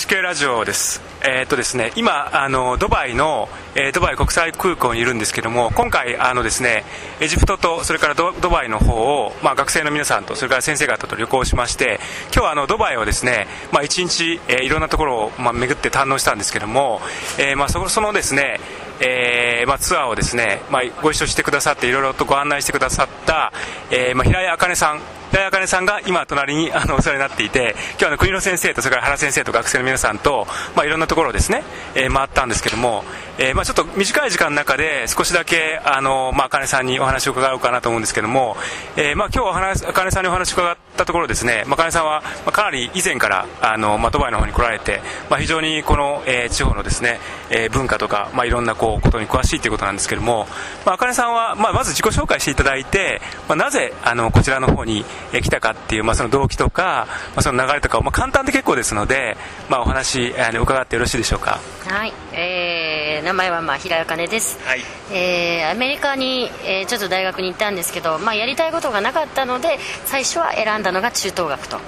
はい、えー、建築系ラジオです。えー、っとですね、今あのドバイの、えー、ドバイ国際空港にいるんですけども、今回あのですね、エジプトとそれからドバイの方をまあ学生の皆さんとそれから先生方と旅行しまして、今日はあのドバイをですね、まあ一日、えー、いろんなところをまあ巡って堪能したんですけども、えー、まあそそのですね。えーまあ、ツアーをですね、まあ、ご一緒してくださっていろいろとご案内してくださった、えーまあ、平井茜さん大茜さんが今隣にあのお世話になっていて今日は国の先生とそれから原先生と学生の皆さんと、まあ、いろんなところをですね、えー、回ったんですけども、えー、まあ、ちょっと短い時間の中で少しだけあの、まあ、茜さんにお話を伺おうかなと思うんですけども、えー、まあ、今日茜さんにお話を伺ったところですね、まあ、茜さんは、ま、かなり以前からあの、まあ、ドバイの方に来られて、まあ、非常にこの、えー、地方のですね、えー、文化とか、まあ、いろんなこうことに詳しいということなんですけども、まあ、茜さんは、まあ、まず自己紹介していただいて、まあ、なぜあのこちらの方に来たかっていう、まあ、その動機とか、まあ、その流れとかを、まあ、簡単で結構ですので、まあ、お話、あの伺ってよろしいでしょうか？はい、えー、名前は、まあ、平茜です、はい。えー、アメリカに、えー、ちょっと大学に行ったんですけど、まあ、やりたいことがなかったので最初は選んだのが中等学と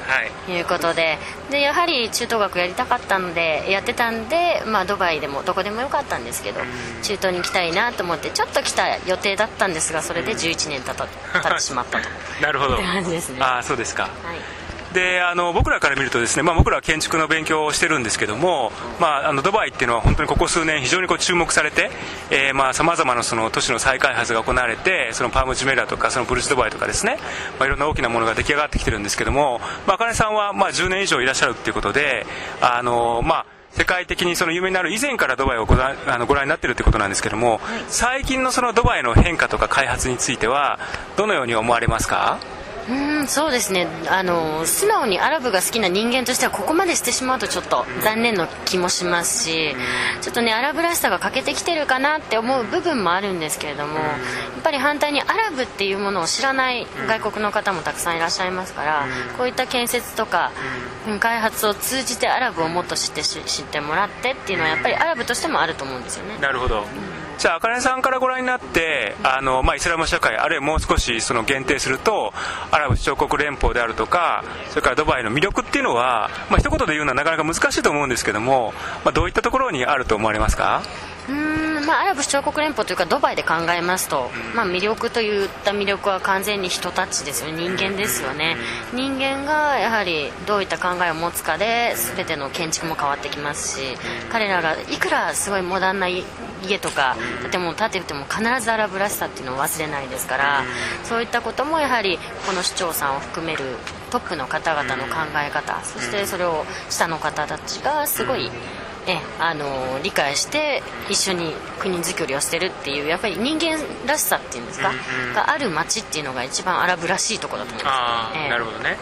い。うことで。はい、でやはり中等学やりたかったのでやってたんで、まあ、ドバイでもどこでもよかったんですけど中東に行きたいなと思ってちょっと来た予定だったんですがそれで11年 経ってしまったと。なるほど。感じですね。あそうですか、はいであの僕らから見るとですね、まあ、僕らは建築の勉強をしてるんですけども、まあ、あのドバイっていうのは本当にここ数年非常にこう注目されてさまざ、まなその都市の再開発が行われてそのパーム・ジメラとかそのブルジドバイとかですね、まあ、いろんな大きなものが出来上がってきてるんですけども、まあ、茜さんはまあ10年以上いらっしゃるっていうことであの、まあ、世界的にその有名になる以前からドバイをご覧あのご覧になっているということなんですけども、最近のそのドバイの変化とか開発についてはどのように思われますか？うんそうですね。あの素直にアラブが好きな人間としてはここまでしてしまうとちょっと残念の気もしますしちょっとねアラブらしさが欠けてきてるかなって思う部分もあるんですけれどもやっぱり反対にアラブっていうものを知らない外国の方もたくさんいらっしゃいますからこういった建設とか開発を通じてアラブをもっと知って知ってもらってっていうのはやっぱりアラブとしてもあると思うんですよね。なるほど、じゃあ、あかねさんからご覧になって、あのまあ、イスラム社会、あるいはもう少しその限定すると、アラブ首長国連邦であるとか、それからドバイの魅力っていうのは、まあ一言で言うのはなかなか難しいと思うんですけども、まあ、どういったところにあると思われますか？うんまあ、アラブ首長国連邦というかドバイで考えますと、まあ、魅力といった魅力は完全に人たちですよね。人間ですよね。人間がやはりどういった考えを持つかで全ての建築も変わってきますし彼らがいくらすごいモダンな家とか建物を建てても必ずアラブらしさっていうのを忘れないですからそういったこともやはりこの市長さんを含めるトップの方々の考え方そしてそれを下の方たちがすごいえあの理解して一緒に国づくりをしてるっていうやっぱり人間らしさっていうんですか、がある街っていうのが一番アラブらしいところだと思います、ね、えー、なるほどね、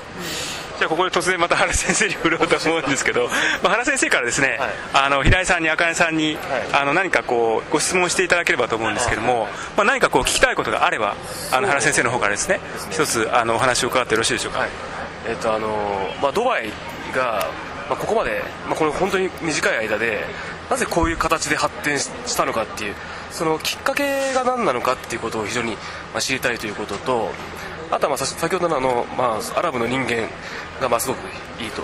うんじゃあここで突然また原先生に振ろうと思うんですけど、まあ、原先生からですね、はい、あの平井さんに茜さんに、はい、あの何かこうご質問していただければと思うんですけども、まあ、何かこう聞きたいことがあればあの原先生の方からですね一つあのお話を伺ってよろしいでしょうか、はい、えっとあのまあ、ドバイがまあ、ここまで、まあ、これ本当に短い間でなぜこういう形で発展したのかっていうそのきっかけが何なのかっていうことを非常に知りたいということとあとはまあ先ほどのあの、まあ、アラブの人間がまあすごくいいと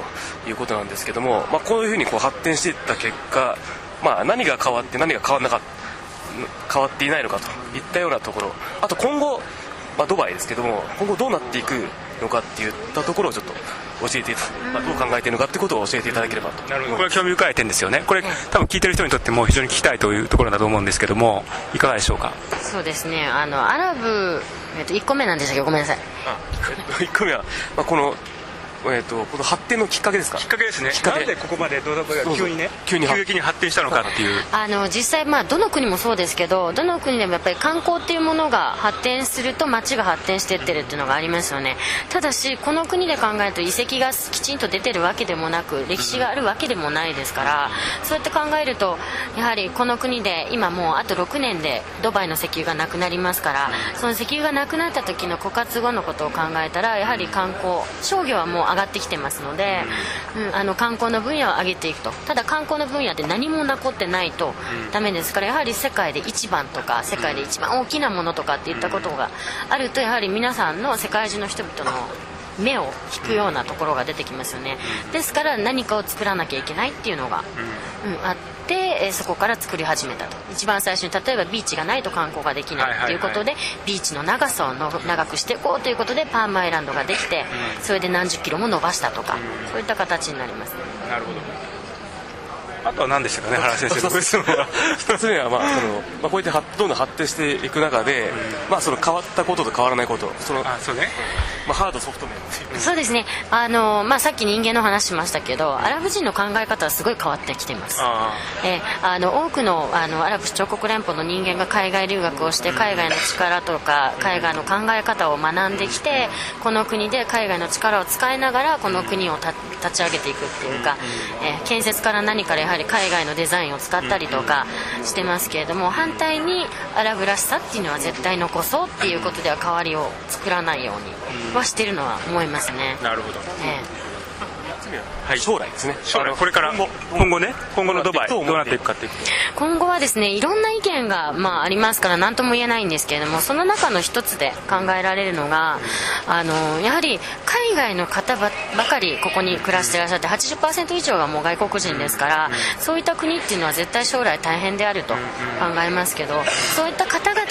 いうことなんですけども、まあ、こういうふうにこう発展していった結果、まあ、何が変わって何が変わらなかった変わっていないのかといったようなところ。あと今後、まあ、ドバイですけども今後どうなっていくのかっていったところをちょっと教えて、まあ、どう考えているのかってことを教えていただければと。なるほど。これは興味深い点ですよね。これ多分聞いてる人にとっても非常に聞きたいというところだと思うんですけどもいかがでしょうか？そうですね。あのアラブ、えっと、1個目なんでしたっけ？ごめんなさい。あ、えっと、1個目は、まあ、このえーと、この発展のきっかけですか？きっかけですね。なんでここまでドラバが急にね急に急激に発展したのかっていう。あの実際、まあ、どの国もそうですけどどの国でもやっぱり観光っていうものが発展すると街が発展していってるっていうのがありますよね。ただしこの国で考えると遺跡がきちんと出てるわけでもなく歴史があるわけでもないですからそうやって考えるとやはりこの国で今もうあと6年でドバイの石油がなくなりますからその石油がなくなった時の枯渇後のことを考えたらやはり観光商業はもう上がってきてますので、うん、あの観光の分野を上げていくと。ただ観光の分野で何も残ってないとダメですからやはり世界で一番とか世界で一番大きなものとかっていったことがあるとやはり皆さんの世界中の人々の目を引くようなところが出てきますよね。ですから何かを作らなきゃいけないっていうのが、うん。あって、えーそこから作り始めたと。一番最初に例えばビーチがないと観光ができないっていうことで、ビーチの長さをの長くしていこうということでパームアイランドができて、それで何十キロも伸ばしたとか、そういった形になります。ねなるほどあとは何でしたかね原先生のご質問は。2つ目は、まあそのまあ、こうやって発どんどん発展していく中で、まあ、その変わったことと変わらないこと。その、まあそうね。あ、ハードソフト面っていうそうですね。あの、まあ、さっき人間の話しましたけどアラブ人の考え方はすごい変わってきています。あえーあの多くのあのアラブ首長国連邦の人間が海外留学をして海外の力とか海外の考え方を学んできてこの国で海外の力を使いながらこの国をた立ち上げていくっていうか、えー建設から何からやはり海外のデザインを使ったりとかしてますけれども反対にアラブらしさっていうのは絶対残そうっていうことでは変わりを作らないようにはしてるのは思いますね。なるほど。え3つ目ははい。将来ですね。将来。これから今後。今後ね今後のドバイどうなっていくかっていう。今後はですねいろんな意見が、まあ、ありますから何とも言えないんですけれどもその中の一つで考えられるのがあのやはり海外の方ばばかりここに暮らしていらっしゃって80%以上がもう外国人ですからそういった国っていうのは絶対将来大変であると考えますけどそういった方々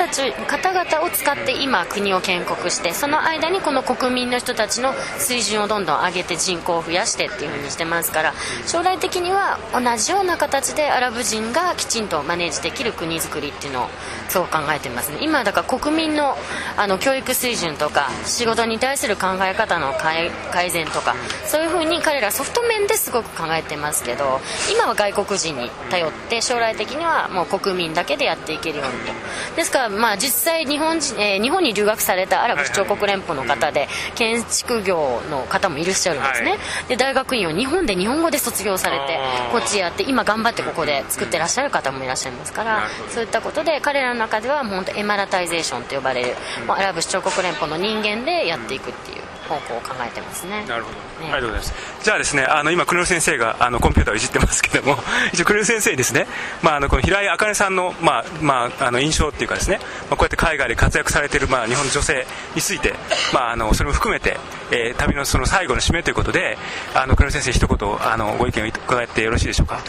方々を使って今国を建国してその間にこの国民の人たちの水準をどんどん上げて人口を増やしてっていう風にしてますから将来的には同じような形でアラブ人がきちんとマネージできる国づくりっていうのをすごく考えてますね。今だから国民のあの教育水準とか仕事に対する考え方の改改善とかそういう風に彼らソフト面ですごく考えてますけど今は外国人に頼って将来的にはもう国民だけでやっていけるようにと。ですからまあ実際日本人、えー日本に留学されたアラブ首長国連邦の方で建築業の方もいらっしゃるんですね、はいで大学院を日本で日本語で卒業されてこっちやって今頑張ってここで作ってらっしゃる方もいらっしゃいますからそういったことで彼らの中ではもう本当 Emiratization と呼ばれる、もうアラブ首長国連邦の人間でやっていくっていう方向を考えてますね。なるほど、ね。ありがとうございます。じゃあですねあの今国野先生があのコンピューターをいじってますけども 一応国野先生にですね、まあ、あのこの平井茜さんの,、まあまあ、あの印象っていうかですね、まあ、こうやって海外で活躍されている、まあ、日本の女性について、まあ、あのそれも含めて、えー旅のその最後の締めということであの国野先生一言あのご意見を伺ってよろしいでしょうか？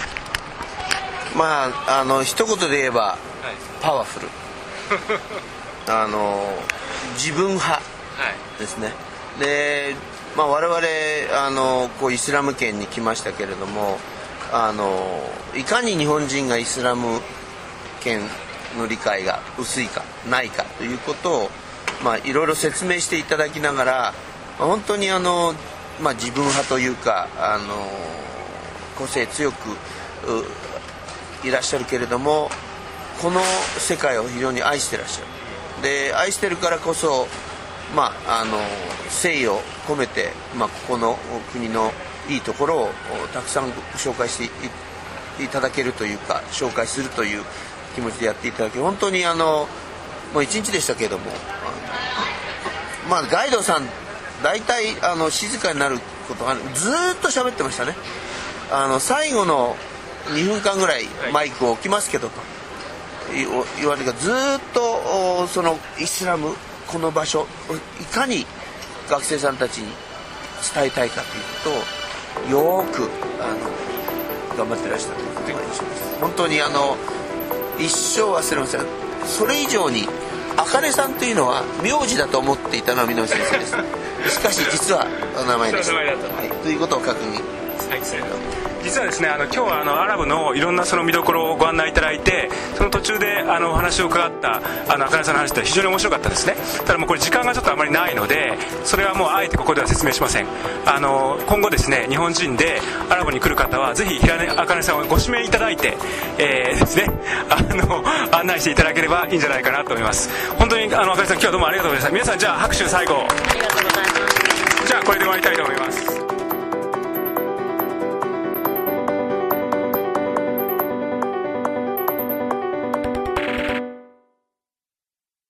まああの一言で言えばパワフル。あの自分派。ですね。で、まあ、我々あのこうイスラム圏に来ましたけれどもあのいかに日本人がイスラム圏の理解が薄いかないかということを、まあ、いろいろ説明していただきながら、まあ本当にあの、まあ、自分派というかあの個性強くいらっしゃるけれどもこの世界を非常に愛してらっしゃる。で愛してるからこそまああの誠意を込めて、まあ、ここの国のいいところをたくさん紹介していただけるというか紹介するという気持ちでやっていただき本当にあのもう一日でしたけれどもまあガイドさん大体あの静かになることがずーっと喋ってましたね。あの最後の2分間ぐらいマイクを置きますけどと。言われてずーっとおそのイスラムこの場所いかに学生さんたちに伝えたいかということをよーくあの頑張ってらっしゃるということが印象です。本当にあの一生忘れません。それ以上に茜さんというのは名字だと思っていたのは箕先生です しかし実はお名前ではい、ということを確認。実はですねあの今日はあのアラブのいろんなその見どころをご案内いただいてその途中であのお話を伺ったあの茜さんの話って非常に面白かったですね。ただもうこれ時間がちょっとあまりないのでそれはもうあえてここでは説明しません。あの今後ですね日本人でアラブに来る方はぜひ平根茜さんをご指名いただいて、えーですねあの案内していただければいいんじゃないかなと思います。本当にあの茜さん今日はどうもありがとうございました。皆さんじゃあ拍手最後。ありがとうございます。じゃあこれで終わりたいと思います